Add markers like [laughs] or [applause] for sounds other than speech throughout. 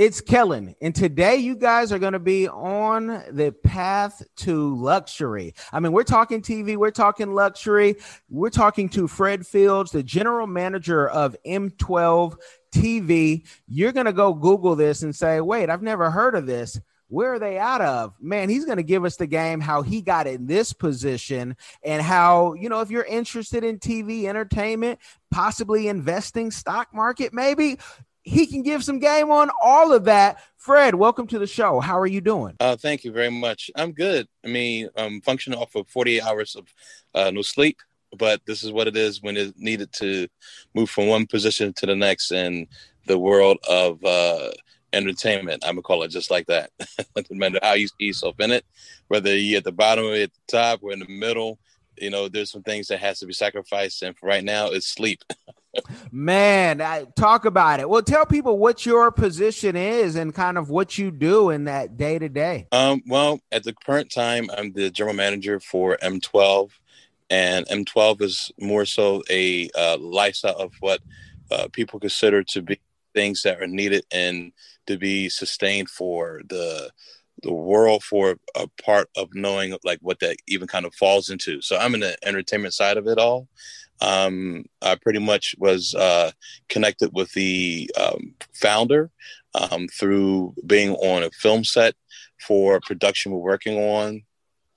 It's Kellen, and today you guys are going to be on the path to luxury. I mean, we're talking TV, we're talking luxury, we're talking to Fred Fields, the general manager of M12 TV. You're going to go Google this and say, wait, I've never heard of this. Where are they out of? Man, he's going to give us the game, how he got in this position, and how, you know, if you're interested in TV entertainment, possibly investing stock market, maybe he can give some game on all of that. Fred, welcome to the show. How are you doing? Uh, thank you very much. I'm good. I mean, I'm functioning off of 48 hours of uh, no sleep, but this is what it is when it's needed to move from one position to the next in the world of uh, entertainment. I'm gonna call it just like that. [laughs] no matter how you see yourself in it, whether you're at the bottom or at the top or in the middle, you know, there's some things that has to be sacrificed. And for right now, it's sleep. [laughs] Man, I, talk about it. Well, tell people what your position is and kind of what you do in that day to day. Well, at the current time, I'm the general manager for M12, and M12 is more so a uh, lifestyle of what uh, people consider to be things that are needed and to be sustained for the the world for a part of knowing like what that even kind of falls into. So I'm in the entertainment side of it all. Um, I pretty much was uh, connected with the um, founder um, through being on a film set for a production we're working on.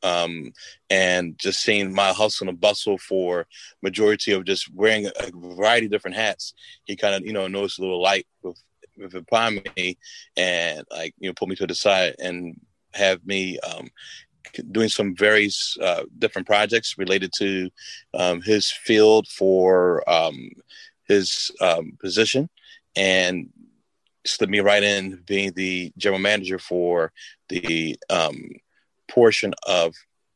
Um, and just seeing my hustle and bustle for majority of just wearing a variety of different hats, he kind of, you know, noticed a little light with, with upon me and like, you know, put me to the side and have me, um, doing some various uh, different projects related to um, his field for um, his um, position and slid me right in being the general manager for the um, portion of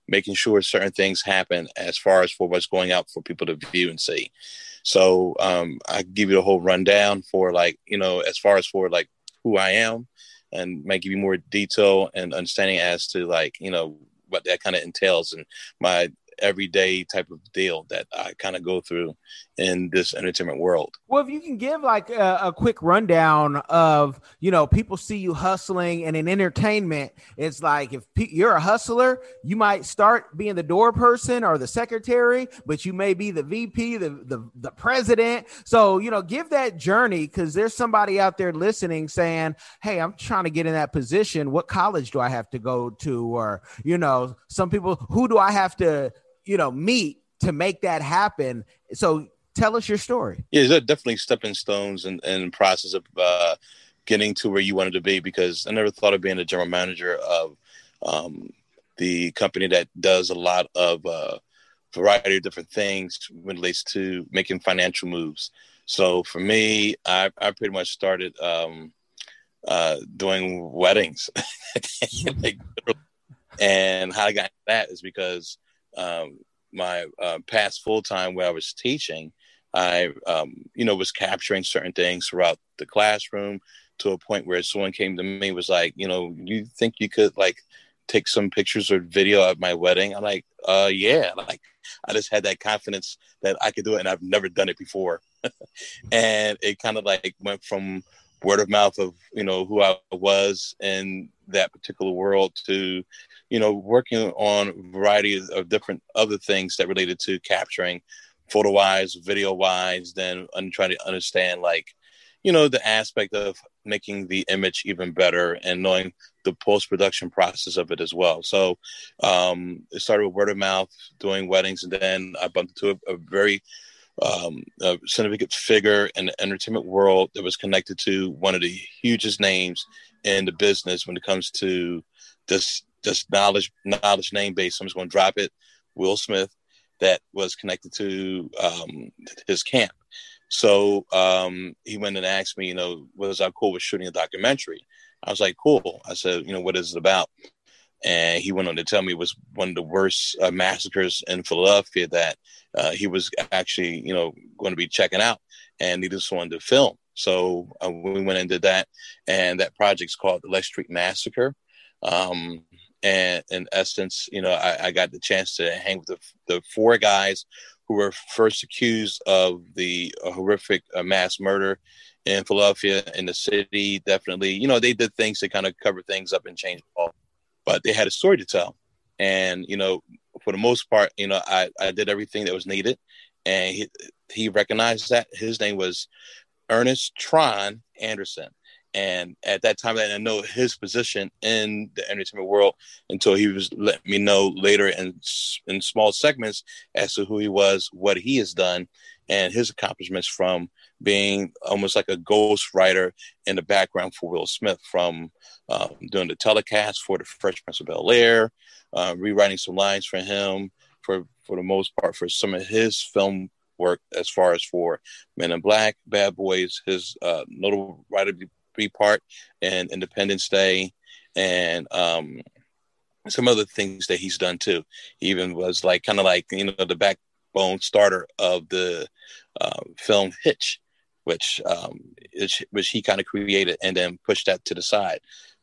making sure certain things happen as far as for what's going out for people to view and see. So um, I give you the whole rundown for like, you know, as far as for like who I am and might give you more detail and understanding as to like, you know, what that kind of entails and my everyday type of deal that I kind of go through in this entertainment world. Well, if you can give like a, a quick rundown of, you know, people see you hustling and in entertainment, it's like if pe- you're a hustler, you might start being the door person or the secretary, but you may be the VP, the the, the president. So, you know, give that journey because there's somebody out there listening saying, Hey, I'm trying to get in that position. What college do I have to go to? Or, you know, some people, who do I have to, you know, meet to make that happen? So tell us your story. Yeah, there's definitely stepping stones and process of uh, getting to where you wanted to be because I never thought of being a general manager of um, the company that does a lot of uh, variety of different things when it relates to making financial moves. So for me, I, I pretty much started um, uh, doing weddings. [laughs] like, and how I got that is because um, my uh, past full time where I was teaching, I um, you know was capturing certain things throughout the classroom to a point where someone came to me was like, you know, you think you could like take some pictures or video of my wedding? I'm like, uh, yeah. [laughs] Like I just had that confidence that I could do it, and I've never done it before. [laughs] and it kind of like went from word of mouth of you know who I was in that particular world to you know working on a variety of different other things that related to capturing photo wise video wise then and trying to understand like you know the aspect of making the image even better and knowing the post production process of it as well so um it started with word of mouth doing weddings and then i bumped into a, a very um, a significant figure in the entertainment world that was connected to one of the hugest names in the business when it comes to this this knowledge knowledge name base. I'm just going to drop it. Will Smith, that was connected to um, his camp. So um, he went and asked me, you know, was I cool with shooting a documentary? I was like, cool. I said, you know, what is it about? and he went on to tell me it was one of the worst uh, massacres in Philadelphia that uh, he was actually, you know, going to be checking out, and he just wanted to film. So uh, we went into that, and that project's called the Lex Street Massacre. Um, and in essence, you know, I, I, got the chance to hang with the, the four guys who were first accused of the horrific uh, mass murder in Philadelphia in the city. Definitely, you know, they did things to kind of cover things up and change all, but they had a story to tell. And you know, for the most part, you know, I, I did everything that was needed, and he he recognized that his name was Ernest Tron Anderson. And at that time, I didn't know his position in the entertainment world until he was letting me know later in in small segments as to who he was, what he has done, and his accomplishments from being almost like a ghost writer in the background for Will Smith, from um, doing the telecast for the Fresh Prince of Bel Air, uh, rewriting some lines for him, for for the most part for some of his film work as far as for Men in Black, Bad Boys, his uh, notable writer part and Independence Day, and um, some other things that he's done too. He even was like kind of like you know the backbone starter of the uh, film Hitch, which um, which he kind of created and then pushed that to the side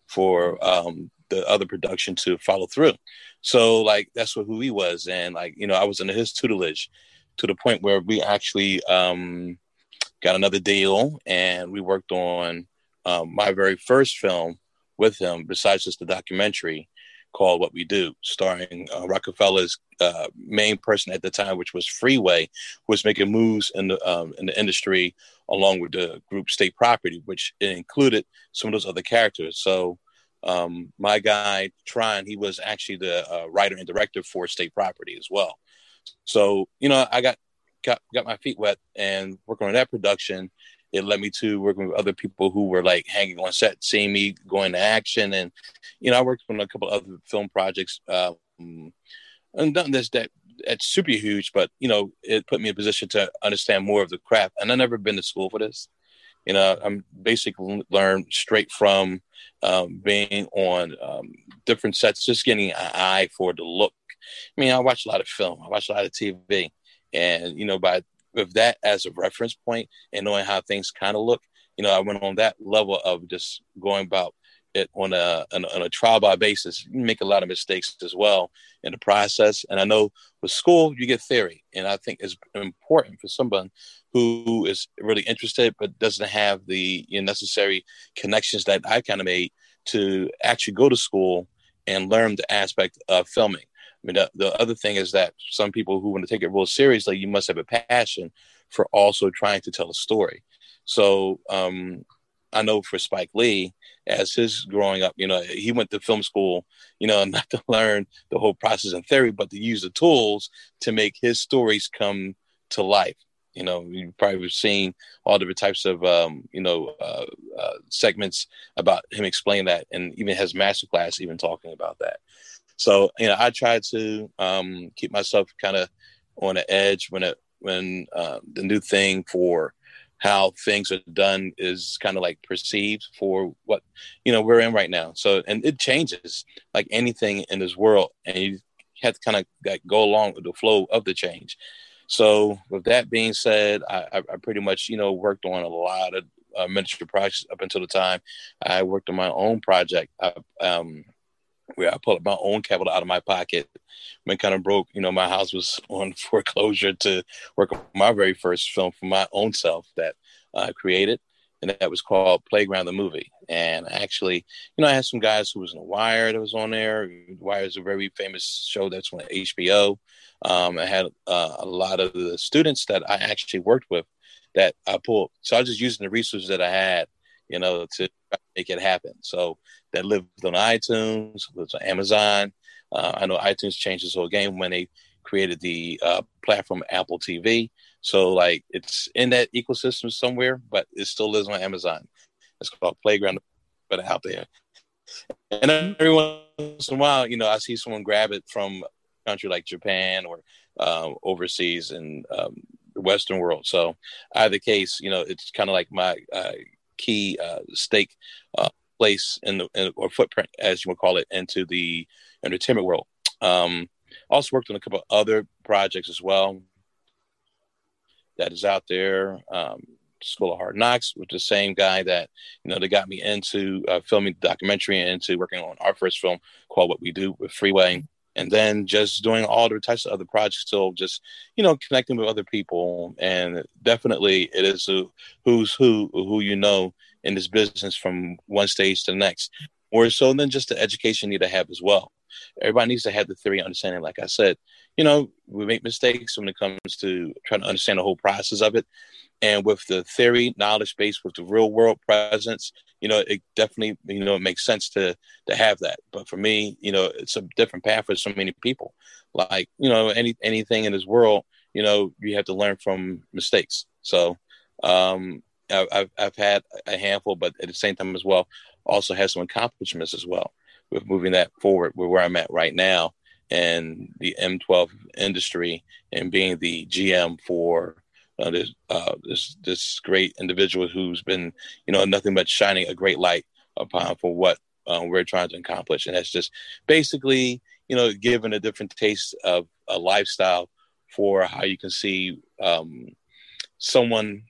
for um, the other production to follow through. So like that's what who he was, and like you know I was under his tutelage to the point where we actually um, got another deal and we worked on um, my very first film with him, besides just the documentary called What We Do, starring uh, Roc-A-Fella's uh, main person at the time, which was Freeway, who was making moves in the um, in the industry along with the group State Property, which included some of those other characters. So um, my guy Tron, he was actually the uh, writer and director for State Property as well. So you know, I got got got my feet wet and working on that production it led me to working with other people who were like hanging on set, seeing me going to action, and you know, I worked on a couple other film projects, um, and nothing that's that that's super huge, but you know, it put me in a position to understand more of the craft. And I never been to school for this. You know, I'm basically learned straight from um, being on um, different sets, just getting an eye for the look. I mean, I watch a lot of film, I watch a lot of TV, and you know, by with that as a reference point and knowing how things kind of look, you know, I went on that level of just going about it on a, on a trial by basis. You make a lot of mistakes as well in the process. And I know with school you get theory, and I think it's important for someone who is really interested but doesn't have the you know, necessary connections that I kind of made to actually go to school and learn the aspect of filming. I mean, the, the other thing is that some people who want to take it real seriously, you must have a passion for also trying to tell a story. So um, I know for Spike Lee, as his growing up, you know, he went to film school, you know, [laughs] not to learn the whole process and theory, but to use the tools to make his stories come to life. You know, you've probably seen all different types of, um, you know, uh, uh, segments about him explaining that, and even has masterclass even talking about that. So you know, I try to um, keep myself kind of on the edge when it when uh, the new thing for how things are done is kind of like perceived for what you know we're in right now. So and it changes like anything in this world, and you have to kind of like go along with the flow of the change. So with that being said, I, I pretty much you know worked on a lot of uh, ministry projects up until the time I worked on my own project. I, um, where I pulled my own capital out of my pocket. When kind of broke, you know, my house was [laughs] on foreclosure to work on my very first film for my own self that I created, and that was called Playground the Movie. And actually, you know, I had some guys who was in The Wire that was on there. Wire is a very famous show that's on HBO. Um, I had uh, a lot of the students that I actually worked with that I pulled. So I was just using the resources that I had, you know, to make it happen. So that lived on iTunes, lives on Amazon. Uh, I know iTunes changed this whole game when they created the uh, platform Apple TV. So like it's in that ecosystem somewhere, but it still lives on Amazon. It's called Playground, but out there. And every once in a while, you know, I see someone grab it from a country like Japan or um, overseas in um, the Western world. So either case, you know, it's kind of like my uh, key uh, stake uh, place in the in, or footprint, as you would call it, into the entertainment world. Um, also worked on a couple other projects as well that is out there. Um, School of Hard Knocks with the same guy that you know that got me into uh, filming the documentary and into working on our first film called What We Do with Freeway, and then just doing all the types of other projects, still just you know connecting with other people, and definitely it is a who's who who you know in this business from one stage to the next, more so than just the education you need to have as well. Everybody needs to have the theory understanding. Like I said, you know, we make mistakes when it comes to trying to understand the whole process of it. And with the theory, knowledge base, with the real world presence, you know, it definitely, you know, it makes sense to to have that. But for me, you know, it's a different path for so many people. Like, you know, any anything in this world, you know, you have to learn from mistakes. So um I've I've had a handful, but at the same time as well, also had some accomplishments as well with moving that forward with where I'm at right now and the M12 industry and being the GM for uh, this uh, this this great individual who's been you know nothing but shining a great light upon for what uh, we're trying to accomplish, and that's just basically you know giving a different taste of a lifestyle for how you can see um, someone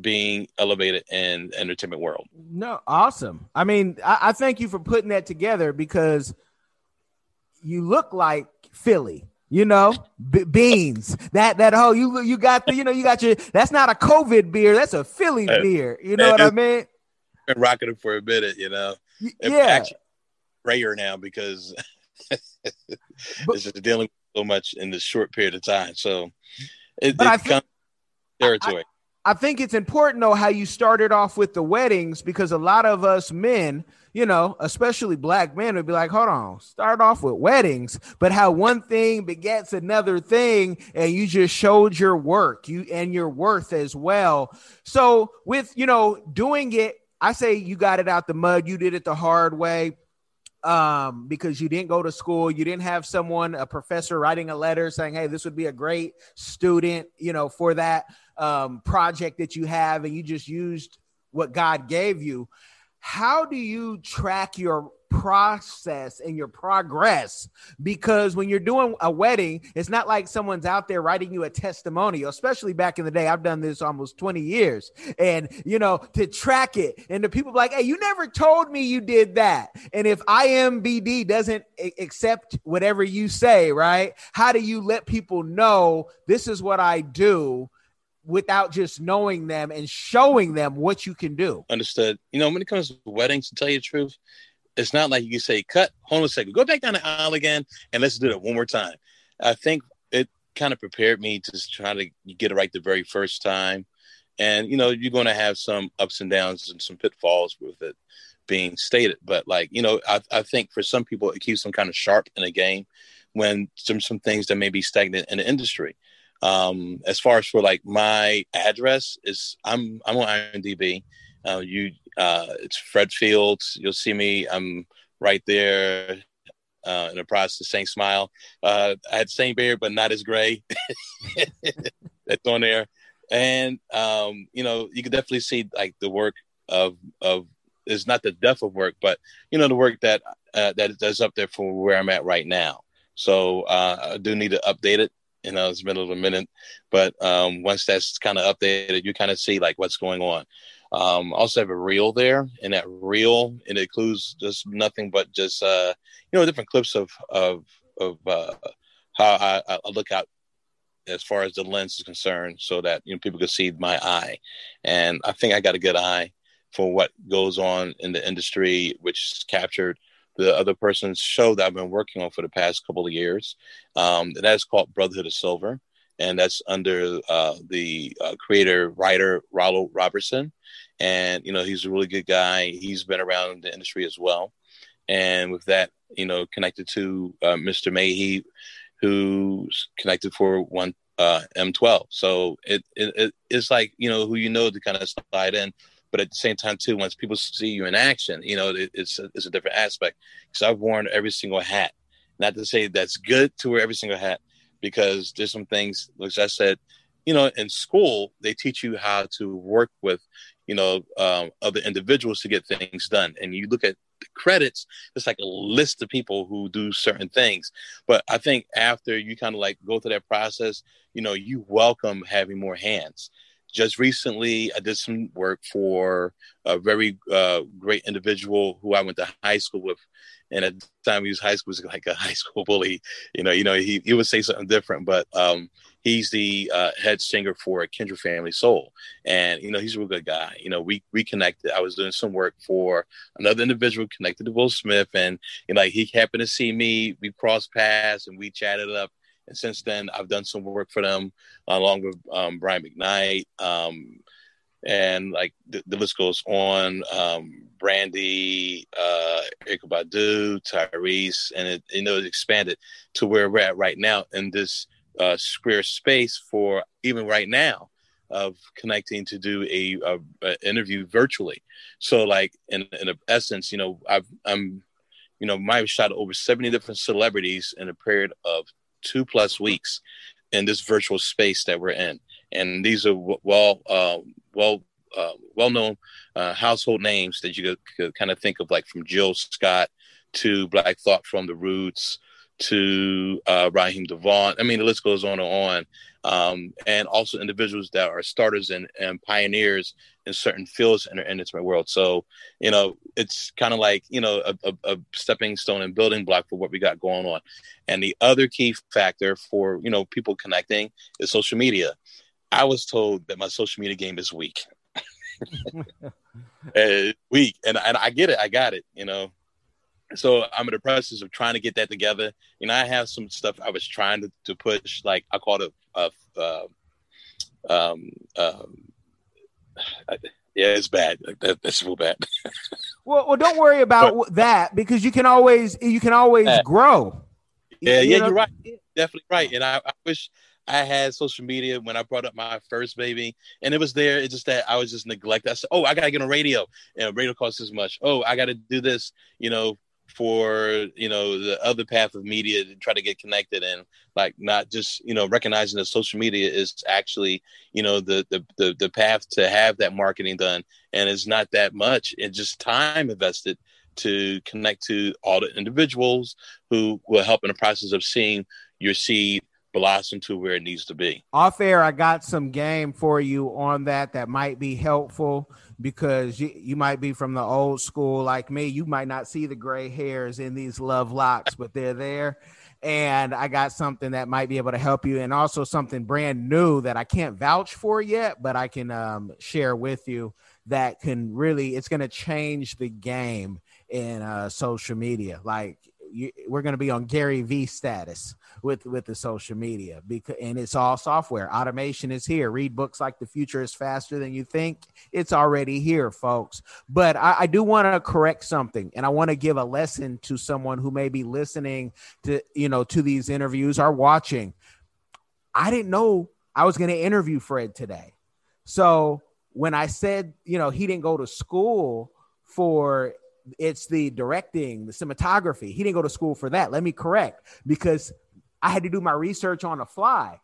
being elevated in entertainment world. No, awesome. I mean, I, I thank you for putting that together because you look like Philly. You know, B- beans. That that whole you you got the you know you got your that's not a COVID beer. That's a Philly beer. You know what I mean? Been rocking it for a minute. You know, yeah. Rare now because [laughs] it's just dealing with so much in this short period of time. So it, I think, territory. I, think it's important though how you started off with the weddings because a lot of us men you know, especially black men would be like, hold on, start off with weddings, but how one thing begets another thing, and you just showed your work, you and your worth as well. So, with you know, doing it, I say you got it out the mud, you did it the hard way um, because you didn't go to school, you didn't have someone, a professor, writing a letter saying, "Hey, this would be a great student," you know, for that um, project that you have, and you just used what God gave you how do you track your process and your progress? Because when you're doing a wedding it's not like someone's out there writing you a testimonial especially back in the day. I've done this almost 20 years. And you know to track it. And the people like hey you never told me you did that. And if imbd doesn't accept whatever you say right how do you let people know this is what i do without just knowing them and showing them what you can do. Understood. You know, when it comes to weddings, to tell you the truth, it's not like you say, cut, hold on a second, go back down the aisle again and let's do it one more time. I think it kind of prepared me to try to get it right the very first time. And, you know, you're going to have some ups and downs and some pitfalls with it being stated. But, like, you know, I, I think for some people, it keeps them kind of sharp in a game when some, some things that may be stagnant in the industry. Um, as far as for like my address is I'm I'm on IMDb. Uh, you uh, it's Fred Fields. You'll see me. I'm right there uh, in the process saying smile. Uh, I had same beard, but not as gray. [laughs] That's on there, and um, you know you can definitely see like the work of of is not the depth of work, but you know the work that uh, that is up there for where I'm at right now. So uh, I do need to update it you know it's been a little minute. But um, once that's kind of updated you kind of see like what's going on. Um, also have a reel there and that reel it includes just nothing but just uh, you know different clips of of of uh, how I, I look out as far as the lens is concerned so that you know people can see my eye. And i think i got a good eye for what goes on in the industry which is captured the other person's show that I've been working on for the past couple of years. Um, that is called Brotherhood of Silver, and that's under uh, the uh, creator writer Rollo Robertson. And you know, he's a really good guy. He's been around the industry as well. And with that, you know, connected to uh, Mr. Mayhe, who's connected for one uh, M12. So it, it it's like you know who you know to kind of slide in but at the same time too once people see you in action you know it, it's a, it's a different aspect because i've worn every single hat not to say that's good to wear every single hat because there's some things which i said you know in school they teach you how to work with you know, um, other individuals to get things done. And you look at the credits, it's like a list of people who do certain things. But I think after you kind of like go through that process, you know, you welcome having more hands. Just recently, I did some work for a very uh, great individual who I went to high school with, and at the time he was high school was like a [laughs] high school bully. You know, you know, he, he would say something different, but um, he's the uh, head singer for Kindred Family Soul, and you know, he's a real good guy. You know, we reconnected. I was doing some work for another individual connected to Will Smith, and you know, he happened to see me. We crossed paths and we chatted up. And since then, I've done some work for them along with um, Brian McKnight. Um, and like the, the, list goes on. Um, Brandy, uh, Erykah Badu, Tyrese, and it you know it expanded to where we're at right now in this uh, square space for even right now of connecting to do a, a, a interview virtually. So like in in essence, you know, I've, I'm, you know, my shot over seventy different celebrities in a period of two plus weeks in this virtual space that we're in. And these are well uh, well uh, well known uh, household names that you could, could, kind of think of, like from Jill Scott to Black Thought from the Roots to uh, Raheem DeVaughn. I mean, the list goes on and on. Um, and also individuals that are starters and, and pioneers in certain fields in the entertainment world. So, you know, it's kind of like, you know, a, a, a, stepping stone and building block for what we got going on. And the other key factor for, you know, people connecting is social media. I was told that my social media game is weak. uh, [laughs] [laughs] weak, and and I get it. I got it. You know, so I'm in the process of trying to get that together. You know, I have some stuff I was trying to, to push, like I called it a, a um, um, yeah, it's bad. That, that's real bad. [laughs] well, well, don't worry about but, that because you can always you can always yeah. grow. Yeah, you yeah, know? you're right. Definitely right. And I, I wish I had social media when I brought up my first baby, and it was there. It's just that I was just neglected. I said, "Oh, I gotta get on radio, and radio costs this much. Oh, I gotta do this, you know, for you know the other path of media to try to get connected and like not just you know recognizing that social media is actually you know the the the, the path to have that marketing done, and it's not that much. It's just time invested." to connect to all the individuals who will help in the process of seeing your seed blossom to where it needs to be. Off air, I got some game for you on that that might be helpful because you, you might be from the old school like me. You might not see the gray hairs in these love locks, but they're there. And I got something that might be able to help you, and also something brand new that I can't vouch for yet, but I can um, share with you that can really it's going to change the game in uh, social media. Like you, we're going to be on Gary V status with with the social media because and it's all software. Automation is here. Read books like the future is faster than you think. It's already here, folks. But I, I do want to correct something, and I want to give a lesson to someone who may be listening to you know to these interviews or watching. I didn't know I was going to interview Fred today, so when I said you know he didn't go to school for it's the directing, the cinematography. He didn't go to school for that. Let me correct because I had to do my research on the fly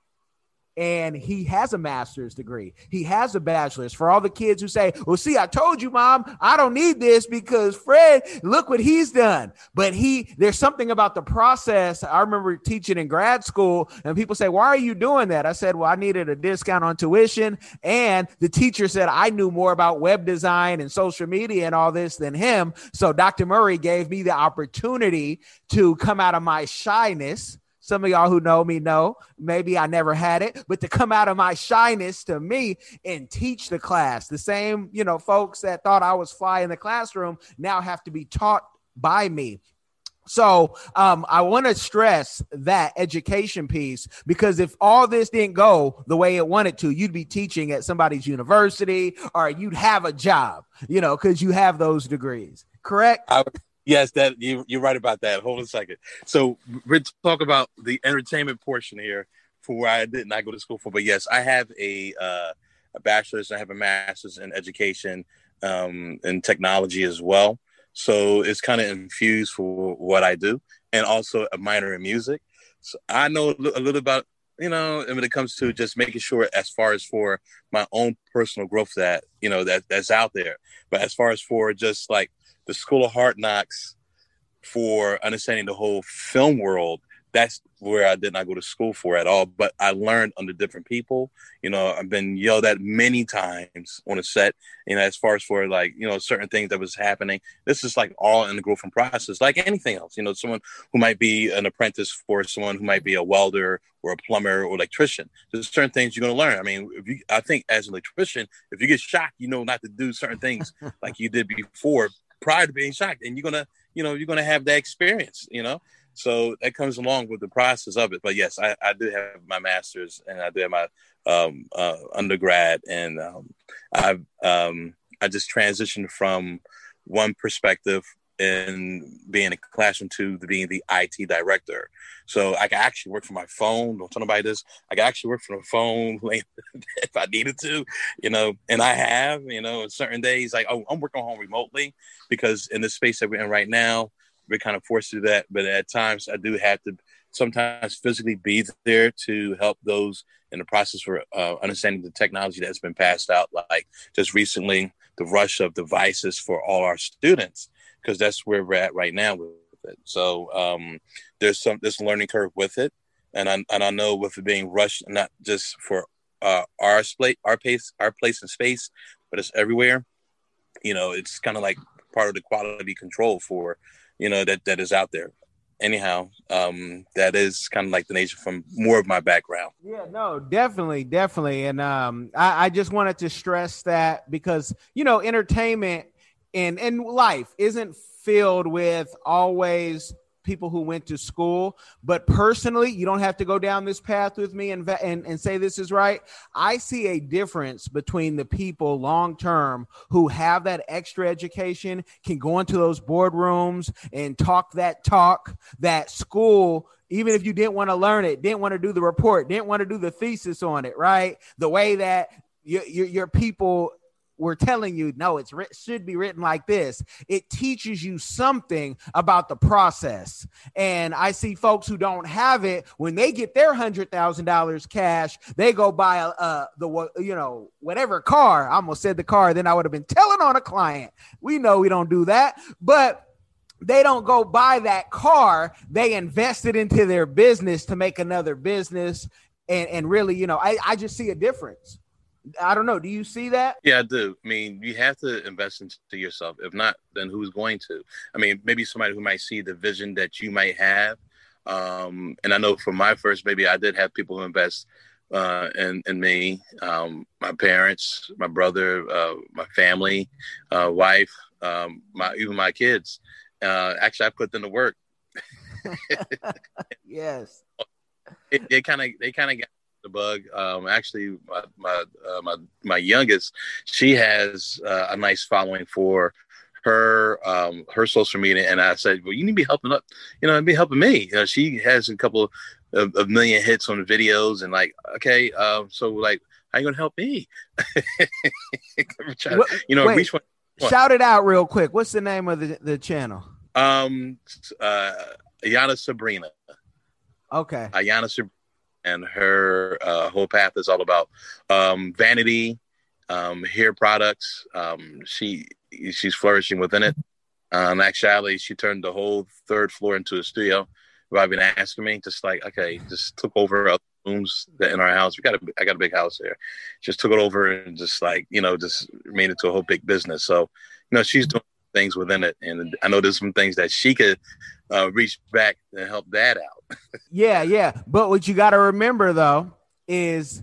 and he has a master's degree. He has a bachelor's. For all the kids who say, "Well, see, I told you, mom, I don't need this because Fred, look what he's done." But he, there's something about the process. I remember teaching in grad school, and people say, "Why are you doing that?" I said, "Well, I needed a discount on tuition, and the teacher said I knew more about web design and social media and all this than him." So Dr. Murray gave me the opportunity to come out of my shyness some of y'all who know me know maybe I never had it, but to come out of my shyness to me and teach the class, the same, you know, folks that thought I was fly in the classroom now have to be taught by me. So um, I want to stress that education piece because if all this didn't go the way it wanted to, you'd be teaching at somebody's university or you'd have a job, you know, because you have those degrees. Correct? I, Yes, that you, you're right about that. Hold on a second. So we're talk about the entertainment portion here for where I did not go to school for. But yes, I have a uh, a bachelor's. I have a master's in education um, and technology as well. So it's kind of infused for what I do, and also a minor in music. So I know a little about you know, and when it comes to just making sure, as far as for my own personal growth, that you know that that's out there. But as far as for just like the School of Hard Knocks, for understanding the whole film world, that's where I did not go to school for at all. But I learned under different people. You know, I've been yelled at many times on a set. You know, as far as for like you know certain things that was happening. This is like all in the growth and process, like anything else. You know, someone who might be an apprentice for someone who might be a welder or a plumber or electrician. There's certain things you're gonna learn. I mean, if you, I think as an electrician, if you get shocked, you know not to do certain things [laughs] like you did before prior to being shocked, and you're gonna you know you're gonna have that experience. You know. So that comes along with the process of it. But yes, I, I do have my master's and I do have my um, uh, undergrad, and um, I've um, I just transitioned from one perspective in being a classroom to being the IT director. So I can actually work from my phone. Don't tell nobody this. I can actually work from the phone [laughs] if I needed to, you know, and I have, you know, certain days like, oh, I'm working home remotely because in the space that we're in right now, we're kind of forced to do that. But at times, I do have to sometimes physically be there to help those in the process for uh, understanding the technology that's been passed out. Like just recently, the rush of devices for all our students, because that's where we're at right now with it. So um, there's some this learning curve with it, and I and I know with it being rushed, not just for uh, our place, our pace, our place in space, but it's everywhere. You know, it's kind of like part of the quality control for you know that that is out there anyhow um that is kind of like the nature from more of my background yeah no definitely definitely and um I, I just wanted to stress that because you know entertainment and and life isn't filled with always people who went to school. But personally, you don't have to go down this path with me and, and, and say this is right. I see a difference between the people long term who have that extra education, can go into those boardrooms and talk that talk that school even if you didn't want to learn it, didn't want to do the report, didn't want to do the thesis on it, right? The way that your, your, your people we're telling you no it's it should be written like this. It teaches you something about the process. And i see folks who don't have it. When they get their hundred thousand dollars cash they go buy a the you know whatever car. I almost said the car then i would have been telling on a client. We know we don't do that. But they don't go buy that car. They invest it into their business to make another business. And, and really you know I, I just see a difference I don't know. Do you see that? Yeah, I do. I mean, you have to invest into yourself. If not, then who's going to? I mean, maybe somebody who might see the vision that you might have. Um, and I know for my first baby, I did have people who invest uh, in, in me, um, my parents, my brother, uh, my family, uh, wife, um, my even my kids. Uh, actually, I put them to work. [laughs] yes. It kind of they kind of got the bug. Um, actually, my my, uh, my my youngest, she has uh, a nice following for her um, her social media, and I said, well, you need to be helping up, you know, be helping me. You know, she has a couple of, of million hits on the videos, and like, okay, uh, so like, how you gonna help me? [laughs] to, you know, Wait, reach one, Shout it out real quick. What's the name of the, the channel? Um, uh, Ayana Sabrina. Okay. Ayana Sabrina and her uh, whole path is all about um, vanity, um, hair products. Um, she she's flourishing within it. Um, actually, she turned the whole third floor into a studio. I've been asking me, just like, okay, just took over rooms in our house. We got a, I got a big house here. Just took it over and just like, you know, just made it to a whole big business. So, you know, she's doing things within it, and I know there's some things that she could uh, reach back and help that out. [laughs] yeah, yeah. But what you got to remember though is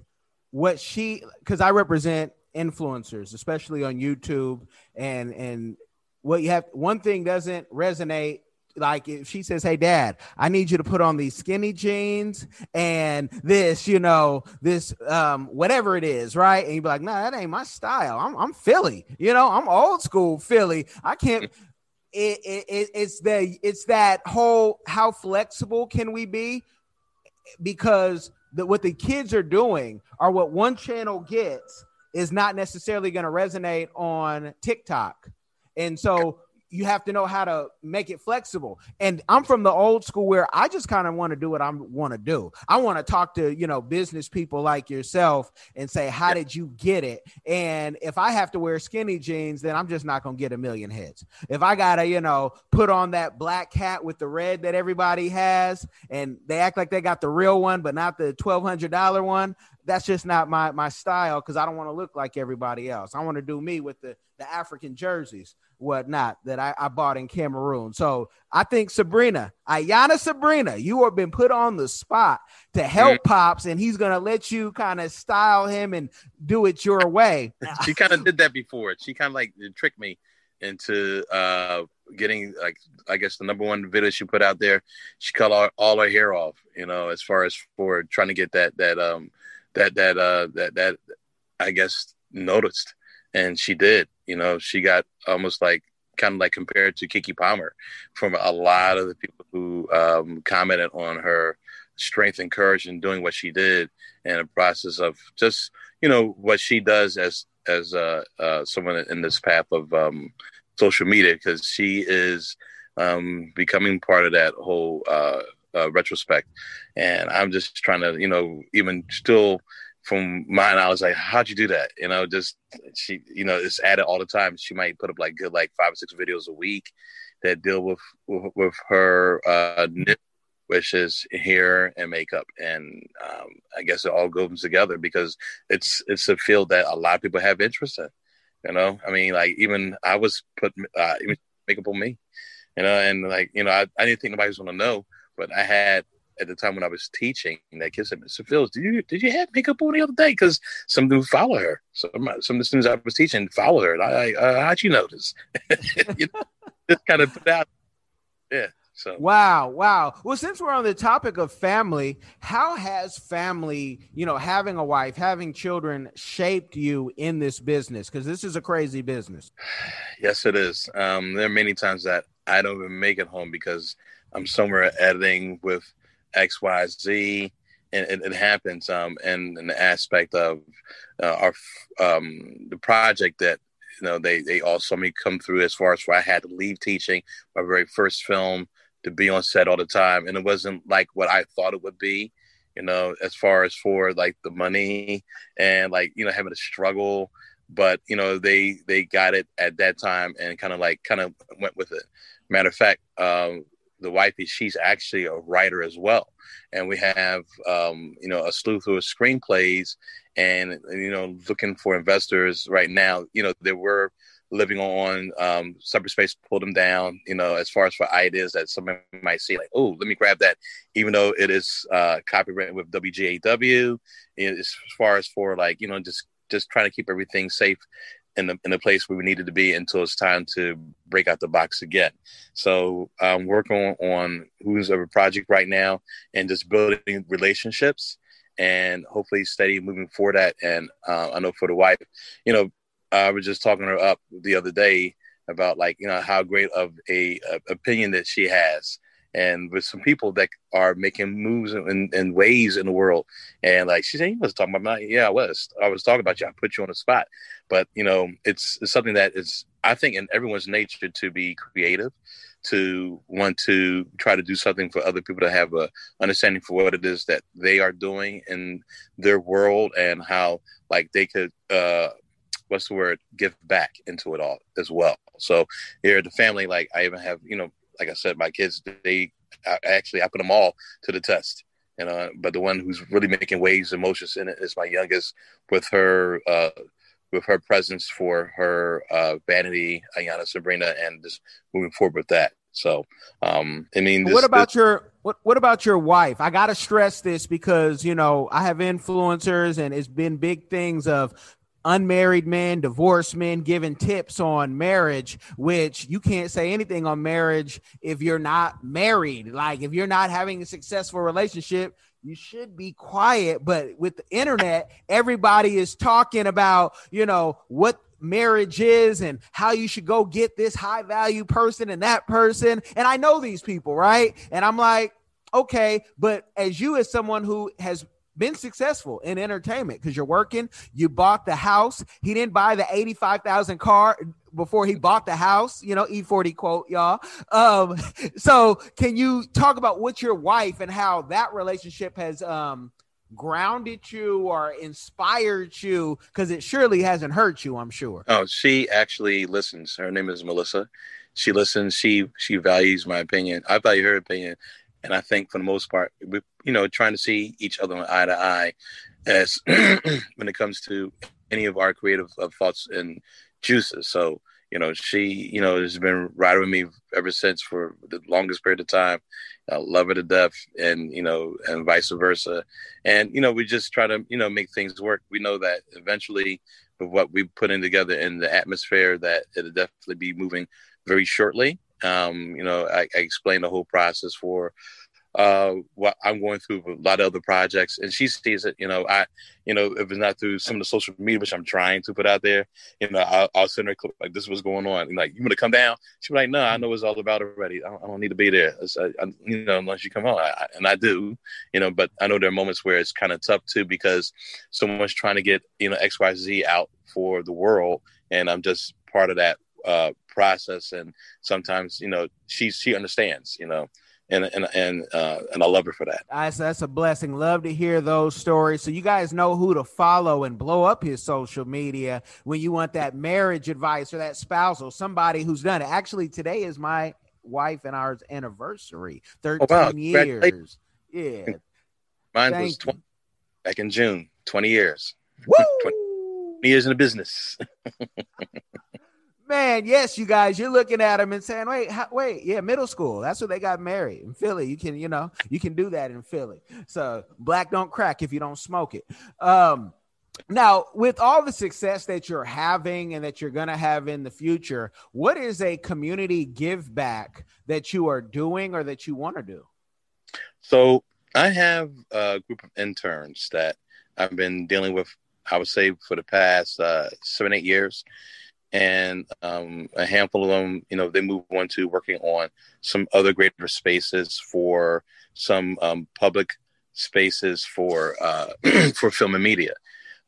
what she, because I represent influencers, especially on YouTube, and and what you have. One thing doesn't resonate like if she says, "Hey, Dad, I need you to put on these skinny jeans and this, you know, this um whatever it is, right?" And you be like, "No, nah, that ain't my style. I'm I'm Philly, you know, I'm old school Philly. I can't." It, it, it's the it's that whole how flexible can we be because the, what the kids are doing or what one channel gets is not necessarily going to resonate on TikTok. And so you have to know how to make it flexible. And I'm from the old school where I just kind of want to do what I want to do. I want to talk to, you know, business people like yourself and say, how did you get it? And if I have to wear skinny jeans, then I'm just not going to get a million hits. If I got to, you know, put on that black hat with the red that everybody has and they act like they got the real one, but not the $1,200 one, that's just not my my style because I don't want to look like everybody else. I want to do me with the the African jerseys, whatnot that I, I bought in Cameroon. So I think Sabrina, Ayana Sabrina, you have been put on the spot to help. Pops, and he's gonna let you kind of style him and do it your way. [laughs] she kind of did that before. She kind of like tricked me into uh getting like I guess the number one video she put out there. She cut all, all her hair off, you know, as far as for trying to get that that um that that uh that that I guess noticed, and she did. You know, she got almost like kind of like compared to Keke Palmer from a lot of the people who um, commented on her strength and courage in doing what she did and a process of just you know what she does as as uh, uh, someone in this path of um, social media because she is um, becoming part of that whole uh, uh, retrospect. And I'm just trying to, you know, even still from mine, I was like, how'd you do that? You know, just she, you know, it's added all the time. She might put up like good, like five or six videos a week that deal with with, with her uh, which is hair and makeup, and um, I guess it all goes together because it's it's a field that a lot of people have interest in. You know, I mean, like even I was put uh, even makeup on me, you know, and like you know, I, I didn't think nobody was gonna know, but I had at the time when I was teaching that kid said, Mr. Fields, did you did you have makeup on the other day? Because some dude follow her. So some of the students I was teaching follow her. And I, uh, how'd you notice? [laughs] you know, just kind of put out. Yeah. So wow, wow. Well, since we're on the topic of family, how has family, you know, having a wife, having children, shaped you in this business? Because this is a crazy business. [sighs] Yes, it is. Um, there are many times that I don't even make it home because I'm somewhere editing with X, Y, Z, and it, it happens. Um, and an aspect of uh, our um, the project that you know they they all saw me come through as far as where I had to leave teaching my very first film to be on set all the time, and it wasn't like what I thought it would be. You know, as far as for like the money and like you know having to struggle but you know they they got it at that time and kind of like kind of went with it matter of fact um, the wifey, she's actually a writer as well. And we have, um, you know, a slew of screenplays and, you know, looking for investors right now. You know, there were living on um, Cyberspace pulled them down, you know, as far as for ideas that somebody might see, like, oh, let me grab that, even though it is uh, copyrighted with WGAW. As far as for like, you know, just just trying to keep everything safe in the in the place where we needed to be until it's time to break out the box again. So I'm working on, on who's a project right now and just building relationships and hopefully steady moving forward that. And uh, I know for the wife, you know, I was just talking her up the other day about like you know how great of a, a opinion that she has and with some people that are making moves and, and ways in the world. And like she said, you was talking about me. Yeah, I was. I was talking about you. I put you on the spot. But you know, it's, it's something that is I think in everyone's nature to be creative, to want to try to do something for other people to have a understanding for what it is that they are doing in their world and how like they could uh what's the word give back into it all as well so here at the family like i even have you know like I said, my kids, they I, actually I put them all to the test. You know, but the one who's really making waves and motions in it is my youngest, with her uh, with her presence for her uh, vanity, Ayana Sabrina, and just moving forward with that. So, um, I mean, this, what about this, your what What about your wife? I gotta stress this because you know I have influencers, and it's been big things of unmarried men, divorced men giving tips on marriage, which you can't say anything on marriage if you're not married. Like if you're not having a successful relationship, you should be quiet. But with the internet, everybody is talking about, you know, what marriage is and how you should go get this high value person and that person. And I know these people, right? And I'm like, okay, but as you, as someone who has been successful in entertainment because you're working. You bought the house. He didn't buy the 85,000 car before he bought the house. You know, E-40 quote, y'all. Um, [laughs] so can you talk about what your wife and how that relationship has um grounded you or inspired you? Because it surely hasn't hurt you, I'm sure. Oh, she actually listens. Her name is Melissa. She listens. She she values my opinion. I value her opinion, and I think for the most part, we you know trying to see each other eye to eye as [clears throat] when it comes to any of our creative uh, thoughts and juices. So you know, she you know has been riding with me ever since for the longest period of time. I love her to death, and you know, and vice versa. And you know, we just try to you know make things work. We know that eventually, with what we put in together in the atmosphere, that it'll definitely be moving very shortly. Um, you know, I, I explained the whole process for uh, what I'm going through with a lot of other projects, and she sees it. You know, I, you know, if it's not through some of the social media which I'm trying to put out there, you know, I'll, I'll send her a clip like this was going on, and like you want to come down? She's like, no, I know it's all about already. I don't, I don't need to be there. I, I, you know, unless you come on, and I do, you know. But I know there are moments where it's kind of tough too because someone's trying to get you know X Y Z out for the world, and I'm just part of that uh, process. And sometimes, you know, she she understands, you know and and and uh, and I love her for that. That's that's a blessing. Love to hear those stories. So you guys know who to follow and blow up his social media when you want that marriage advice or that spousal somebody who's done it. Actually, today is my wife and ours anniversary. Thirteen oh, wow. years. Yeah. Mine Thank was 20, back in June. Twenty years. Woo! 20 years in the business. [laughs] Man, yes, you guys, you're looking at them and saying, "Wait, how, wait, yeah, middle school. That's where they got married in Philly. You can, you know, you can do that in Philly. So black don't crack if you don't smoke it." Um, now, with all the success that you're having and that you're going to have in the future, what is a community give back that you are doing or that you want to do? So, I have a group of interns that I've been dealing with, I would say, for the past uh, seven, eight years and um, a handful of them, you know, they move on to working on some other greater spaces for some um, public spaces for uh, [clears throat] for film and media.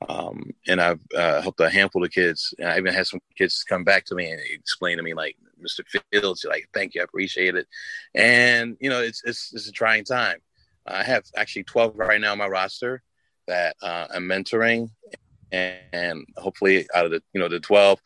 Um, and I've uh, helped a handful of kids, and I even had some kids come back to me and explain to me, like, "Mr. Fields, like, thank you, I appreciate it." And you know, it's it's, it's a trying time. I have actually twelve right now on my roster that uh, I'm mentoring, and hopefully out of the you know the 12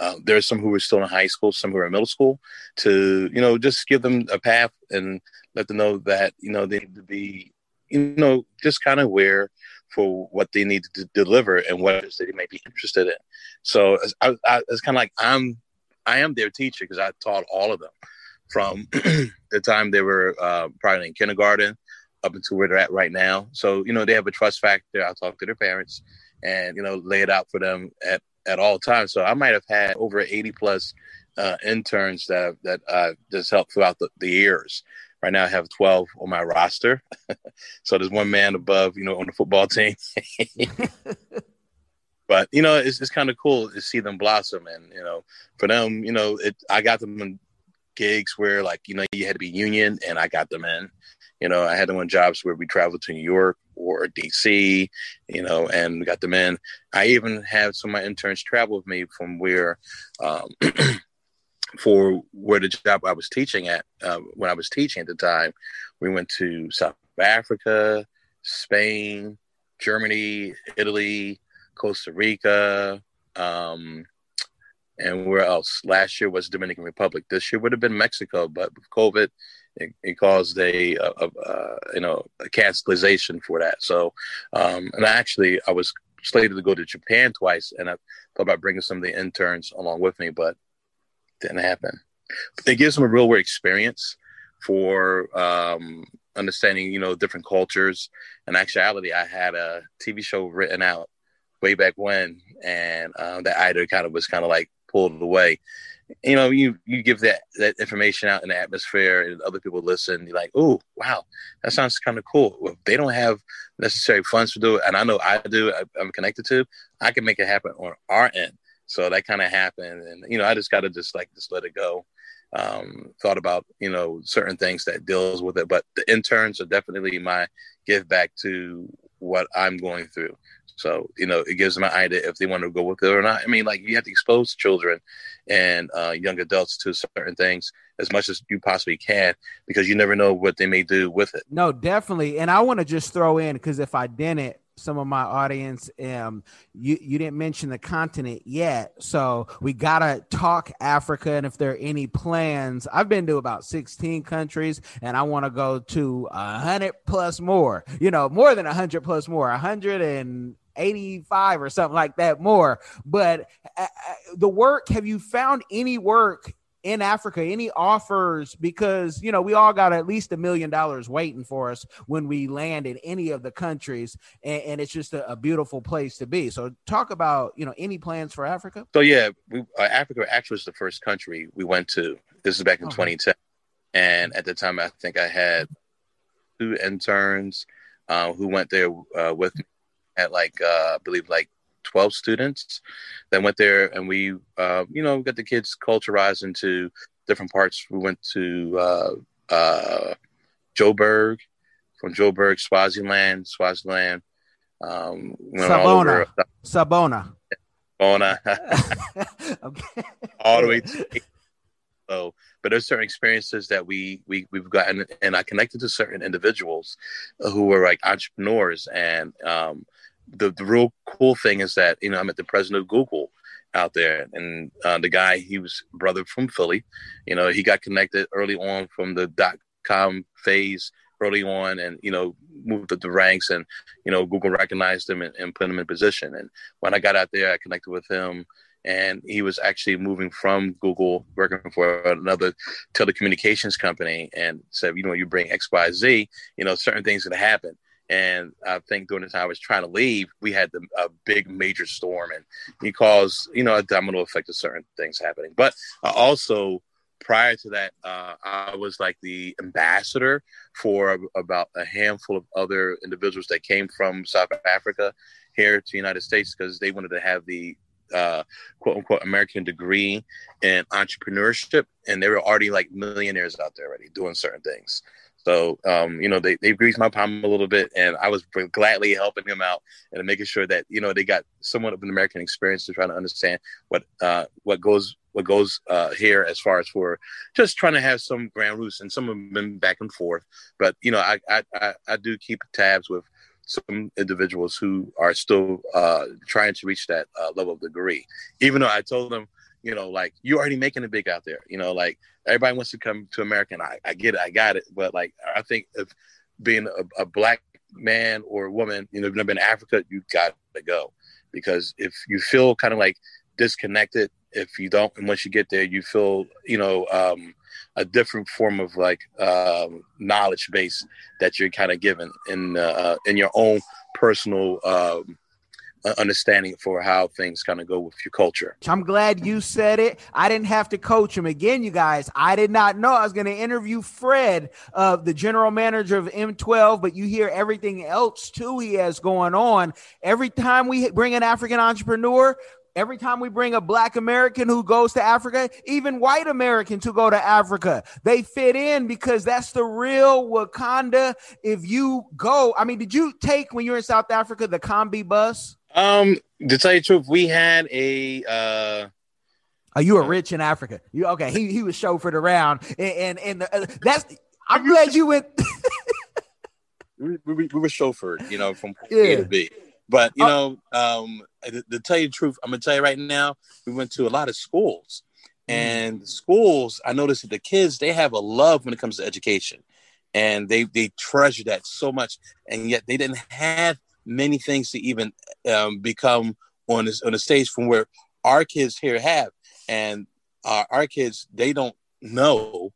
uh, there's some who are still in high school, some who are in middle school, to you know just give them a path and let them know that you know they need to be you know just kind of aware for what they need to deliver and what it is they may be interested in. So I, I, it's kind of like I'm I am their teacher because I taught all of them from [clears throat] the time they were uh, probably in kindergarten up until where they're at right now. So you know they have a trust factor. I talk to their parents and you know lay it out for them at at all times. So I might have had over 80 plus uh, interns that that uh, just helped throughout the, the years. Right now, I have 12 on my roster. [laughs] so there's one man above, you know, on the football team. [laughs] but you know, it's it's kind of cool to see them blossom, and you know, for them, you know, it. I got them in gigs where like you know you had to be union, and I got them in. You know, I had them on jobs where we traveled to New York or DC, you know, and got them in. I even had some of my interns travel with me from where, um, [clears throat] for where the job I was teaching at, uh, when I was teaching at the time, we went to South Africa, Spain, Germany, Italy, Costa Rica, um, and where else? Last year was Dominican Republic. This year would have been Mexico, but with COVID, it, it caused a, a, a, you know a cancellation for that. So, um, and actually, I was slated to go to Japan twice, and I thought about bringing some of the interns along with me, but didn't happen. But it gives them a real world experience for um, understanding, you know, different cultures. And actuality, I had a TV show written out way back when, and uh, that either kind of was kind of like pulled away you know, you you give that that information out in the atmosphere, and other people listen. You're like, oh, wow, that sounds kind of cool. Well, they don't have necessary funds to do it, and I know I do, I, I'm connected to, I can make it happen on our end. So that kind of happened, and you know, I just got to just like just let it go. Um, thought about you know certain things that deals with it, but the interns are definitely my give back to what I'm going through. So, you know, it gives them an idea if they want to go with it or not. I mean, like you have to expose children and uh, young adults to certain things as much as you possibly can because you never know what they may do with it. No, definitely. And I want to just throw in because if I didn't, some of my audience um you you didn't mention the continent yet. So we gotta talk africa and if there are any plans. I've been to about 16 countries and i want to go to a hundred plus more you know more than a hundred plus more a hundred and 85 or something like that more. But uh, uh, the work have you found any work in Africa, any offers? Because, you know, we all got at least a million dollars waiting for us when we land in any of the countries. And, and it's just a, a, beautiful place to be. So, talk about, you know, any plans for Africa? So, yeah, we, uh, Africa actually was the first country we went to. This is back in 2010. And at the time, I think I had two interns uh, who went there uh, with me at like, uh, I believe, like 12 students that went there and we uh, you know got the kids culturized into different parts. We went to uh, uh, joburg from joburg swaziland swaziland um, sabona. over, sabona. Sabona. Okay. [laughs] all the way to [laughs] so but there's certain experiences that we we we've gotten and i connected to certain individuals who were like entrepreneurs and um, the, the real cool thing is that you know I met the president of Google out there, and uh, the guy he was brother from Philly. You know, he got connected early on from the dot com phase early on, and you know moved up the ranks, and you know Google recognized him and, and put him in position. And when I got out there, I connected with him. And he was actually moving from Google, working for another telecommunications company, and said, you know, you bring X, Y, Z, you know, certain things that happen. And I think during the time I was trying to leave, we had the, a big major storm, and he caused you know a domino effect of certain things happening. But uh, also prior to that, uh, I was like the ambassador for about a handful of other individuals that came from South Africa here to the United States because they wanted to have the uh, quote unquote American degree in entrepreneurship, and they were already like millionaires out there already doing certain things. So, um, you know, they, they greased my palm a little bit and I was gladly helping them out and making sure that, you know, they got somewhat of an American experience to try to understand what, uh, what goes, what goes, uh, here as far as for just trying to have some ground roots and some of them back and forth. But, you know, I, I, I, I do keep tabs with some individuals who are still, uh, trying to reach that, uh, level of degree, even though I told them, you know, like you're already making it big out there. You know, like everybody wants to come to America, and I, I get it, I got it. But like, I think if being a, a black man or woman, you know, never been to Africa, you got to go because if you feel kind of like disconnected, if you don't, and once you get there, you feel, you know, um, a different form of like um, knowledge base that you're kind of given in uh, in your own personal um, understanding for how things kind of go with your culture. I'm glad you said it. I didn't have to coach him again, you guys. I did not know I was going to interview Fred, uh, the general manager of M12, but you hear everything else too he has going on. Every time we bring an African entrepreneur, Every time we bring a black American who goes to Africa, even white Americans who go to Africa, they fit in because that's the real Wakanda. If you go, I mean, did you take when you were in South Africa the combi bus? Um, to tell you the truth, we had a. uh Are you a rich in Africa? You okay? He he was chauffeured around, and and, and the, uh, that's. [laughs] I'm glad you went. [laughs] we, we, we, were chauffeured, you know, from yeah. A to B. But you uh, know, um, to, to, tell you the truth, I'm gonna tell you right now, we went to a lot of schools, mm. and schools. I noticed that the kids they have a love when it comes to education, and they they treasure that so much, and yet they didn't have many things to even um, become on this on the stage from where our kids here have, and our, our kids they don't know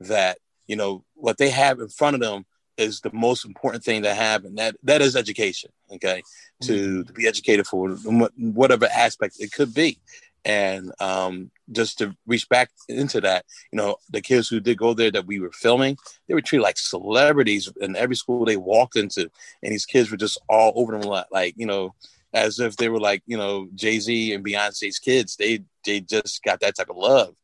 that you know what they have in front of them is the most important thing to have, and that that is education. Okay, to, mm-hmm. to be educated for whatever aspect it could be, and um, just to reach back into that, you know, the kids who did go there that we were filming, they were treated like celebrities in every school they walked into, and these kids were just all over them, like you know, as if they were like you know Jay Z and Beyonce's kids. They they just got that type of love.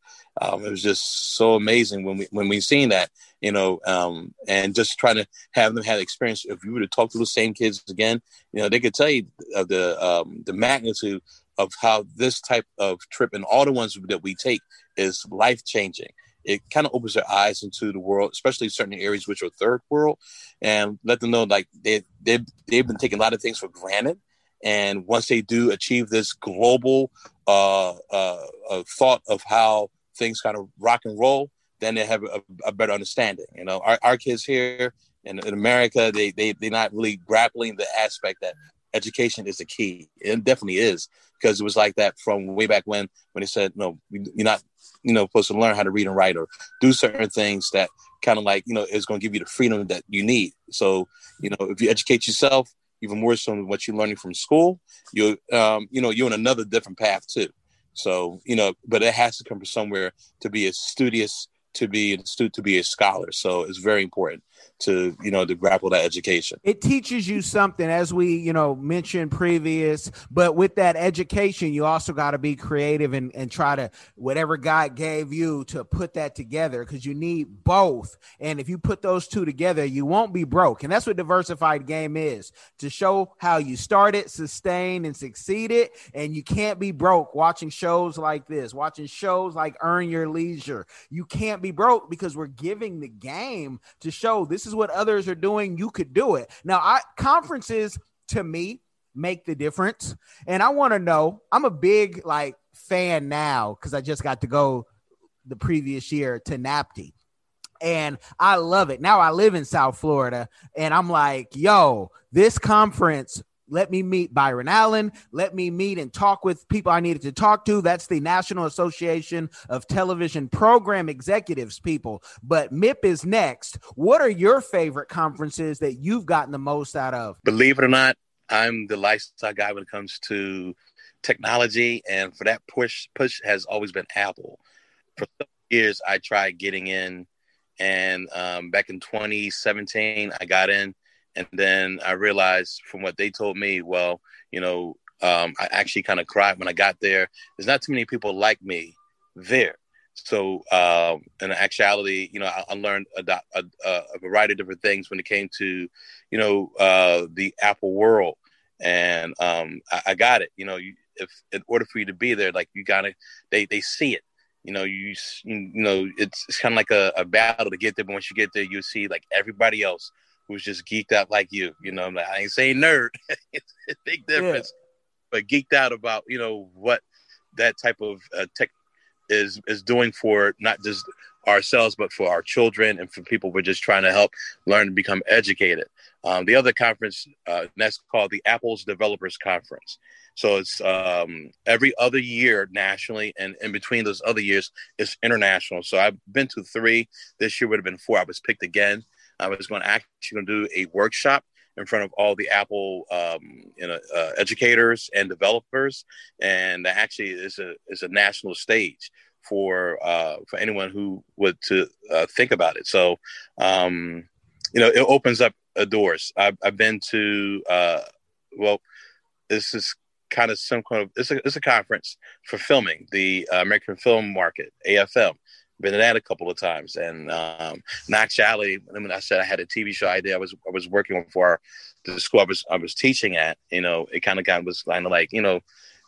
Um, it was just so amazing when we when we seen that, you know, um, and just trying to have them have experience. If you were to talk to those same kids again, you know, they could tell you the um, the magnitude of how this type of trip and all the ones that we take is life changing. It kind of opens their eyes into the world, especially certain areas which are third world, and let them know like they they they've been taking a lot of things for granted. And once they do achieve this global uh, uh, uh, thought of how things kind of rock and roll, then they have a, a better understanding. You know, our, our kids here in, in America, they, they, they're not really grappling the aspect that education is the key. It definitely is because it was like that from way back when, when they said, no, you're not, you know, supposed to learn how to read and write or do certain things that kind of like, you know, is going to give you the freedom that you need. So, you know, if you educate yourself, even more so than what you're learning from school, you, um, you know, you're on another different path too. So, you know, but it has to come from somewhere to be a studious to be an student to be a scholar. So it's very important to you know to grapple that education. It teaches you something as we you know mentioned previous but with that education you also got to be creative and, and try to whatever god gave you to put that together because you need both. And if you put those two together you won't be broke. And that's what diversified game is to show how you started sustained and succeeded. And you can't be broke watching shows like this watching shows like earn your leisure. You can't be broke because we're giving the game to show this is what others are doing. You could do it. Now, I conferences to me make the difference. And I want to know, I'm a big like fan now because I just got to go the previous year to NATPE. And I love it. Now I live in South Florida and I'm like, yo, this conference let me meet Byron Allen. Let me meet and talk with people I needed to talk to. That's the National Association of Television Program Executives people. But MIP is next. What are your favorite conferences that you've gotten the most out of? Believe it or not, I'm the lifestyle guy when it comes to technology. And for that push, push has always been Apple. For years, I tried getting in. And um, back in 2017, I got in and then I realized from what they told me, well, you know, um, I actually kind of cried when I got there. There's not too many people like me there. So, um, in actuality, you know, I, I learned a, a, a, variety of different things when it came to, you know, uh, the Apple world, and um, I, I, got it. You know, you, if in order for you to be there, like you gotta, they they see it. You know, you you know, it's, it's kind of like a, a battle to get there. But once you get there, you see like everybody else who's just geeked out like you. You know, like, I ain't saying nerd, [laughs] big difference, yeah. but geeked out about you know what that type of uh, tech is is doing for not just ourselves but for our children and for people we're just trying to help learn and become educated. Um, the other conference uh, that's called the Apple's Developers Conference. So it's um, every other year nationally, and in between those other years, it's international. So I've been to three. This year would have been four. I was picked again I was going to actually going to do a workshop in front of all the Apple um, you know, uh, educators and developers, and actually is a is a national stage for uh, for anyone who would to uh, think about it. So, um, you know, it opens up uh, doors. I've, I've been to uh, well, this is kind of some kind of it's a it's a conference for filming the American Film Market AFM been to that a couple of times. And um, in actuality, I mean, I said I had a TV show idea. I was I was working for the school I was I was teaching at. You know, it kind of got was kind of like you know,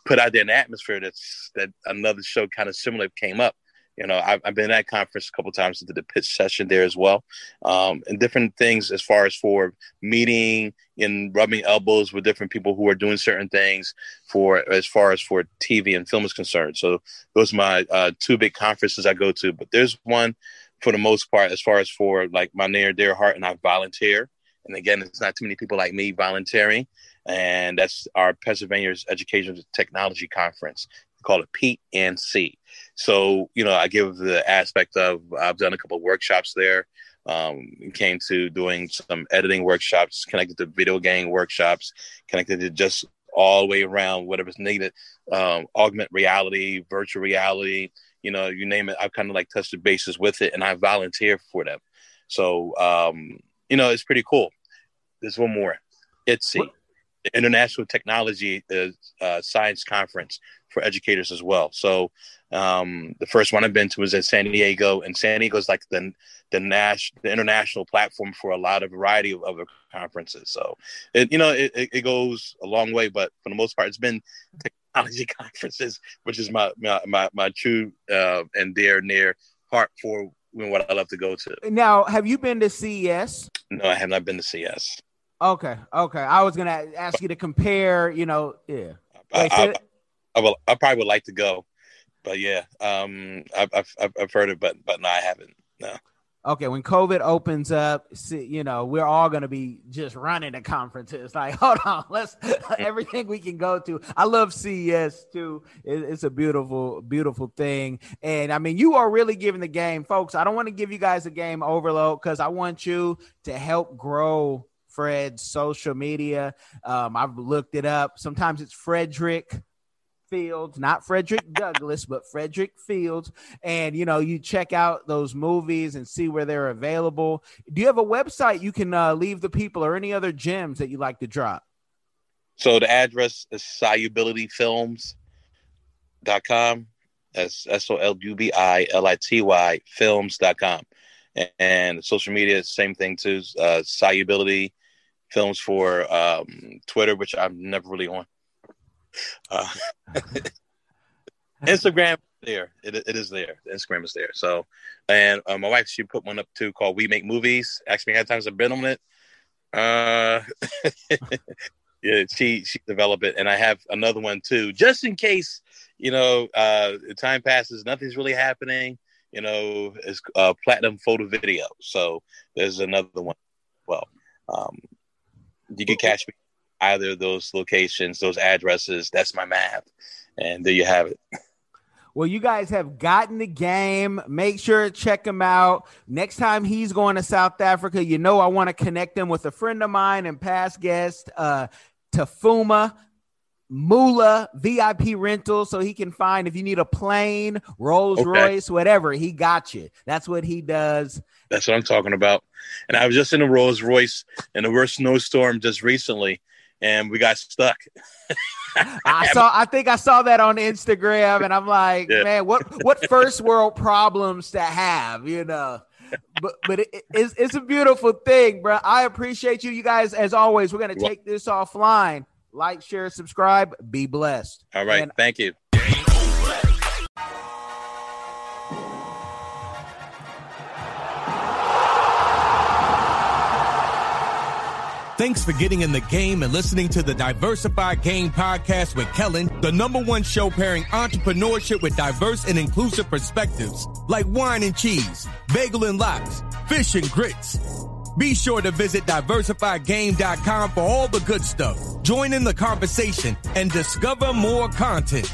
put out there an atmosphere that's that another show kind of similar came up you know, I've, I've, been at conference a couple times, did the pitch session there as well, um, and different things as far as for meeting and rubbing elbows with different people who are doing certain things for as far as for TV and film is concerned. So those are my uh, two big conferences I go to. But there's one for the most part as far as for like my near dear heart, and I volunteer. And again, it's not too many people like me volunteering and that's our Pennsylvania's Education Technology Conference called it Pete and C. So, you know, I give the aspect of I've done a couple of workshops there. Um, came to doing some editing workshops, connected to video game workshops, connected to just all the way around whatever's needed, um, augment reality, virtual reality, you know, you name it. I've kind of like touched the bases with it, and I volunteer for them. So, um, you know, it's pretty cool. There's one more. It's the International Technology uh, uh, Science Conference for educators as well. So um, the first one I've been to was at San Diego, and San Diego is like the the national, the international platform for a lot of variety of other conferences. So it you know it, it goes a long way, but for the most part, it's been technology [laughs] conferences, which is my my my, my true uh, and dear near heart for what I love to go to. Now, have you been to CES? No, I have not been to CES. Okay, okay. I was gonna ask you to compare. You know, yeah. I, I, I, will. I probably would like to go, but yeah, um, I've I've, I've heard it, but but no, I haven't. No okay, when COVID opens up, see, you know, we're all going to be just running to conferences. [laughs] Like, hold on, let's [laughs] everything we can go to. I love CES too. It, it's a beautiful, beautiful thing. And I mean, you are really giving the game, folks. I don't want to give you guys a game overload because I want you to help grow Fred's social media. Um, I've looked it up. Sometimes it's Frederick Fields, not Frederick [laughs] Douglass, but Frederick Fields. And you know, you check out those movies and see where they're available. Do you have a website you can uh, leave the people or any other gems that you like to drop? So the address is solubilityfilms.com. That's S O L U B I L I T Y films.com. And social media, same thing too. Uh, solubility films for um, Twitter, which I'm never really on. Uh, [laughs] Instagram there. It, it is there. Instagram is there. So, and uh, my wife she put one up too called "We Make Movies." Asked me how times I've been on it. Uh, [laughs] yeah, she she developed it, and I have another one too, just in case you know uh, time passes, nothing's really happening. You know, it's uh, platinum photo video. So there's another one. Well, um, you can catch me either of those locations, those addresses. That's my map. And there you have it. Well, you guys have gotten the game. Make sure to check him out. Next time he's going to South Africa, you know I want to connect him with a friend of mine and past guest, uh, Tafuma Mula VIP rental, so he can find if you need a plane, Rolls okay. Royce, whatever. He got you. That's what he does. That's what I'm talking about. And I was just in a Rolls Royce in the worst snowstorm just recently, and we got stuck. [laughs] I saw. I think I saw that on Instagram, and I'm like, yeah. man, what what first world problems to have, you know? But but it, it's it's a beautiful thing, bro. I appreciate you. You guys, as always, we're gonna take this offline. Like, share, subscribe. Be blessed. All right. And- Thank you. Thanks for getting in the game and listening to the Diversified Game Podcast with Kellen, the number one show pairing entrepreneurship with diverse and inclusive perspectives like wine and cheese, bagel and lox, fish and grits. Be sure to visit diversifiedgame.com for all the good stuff. Join in the conversation and discover more content.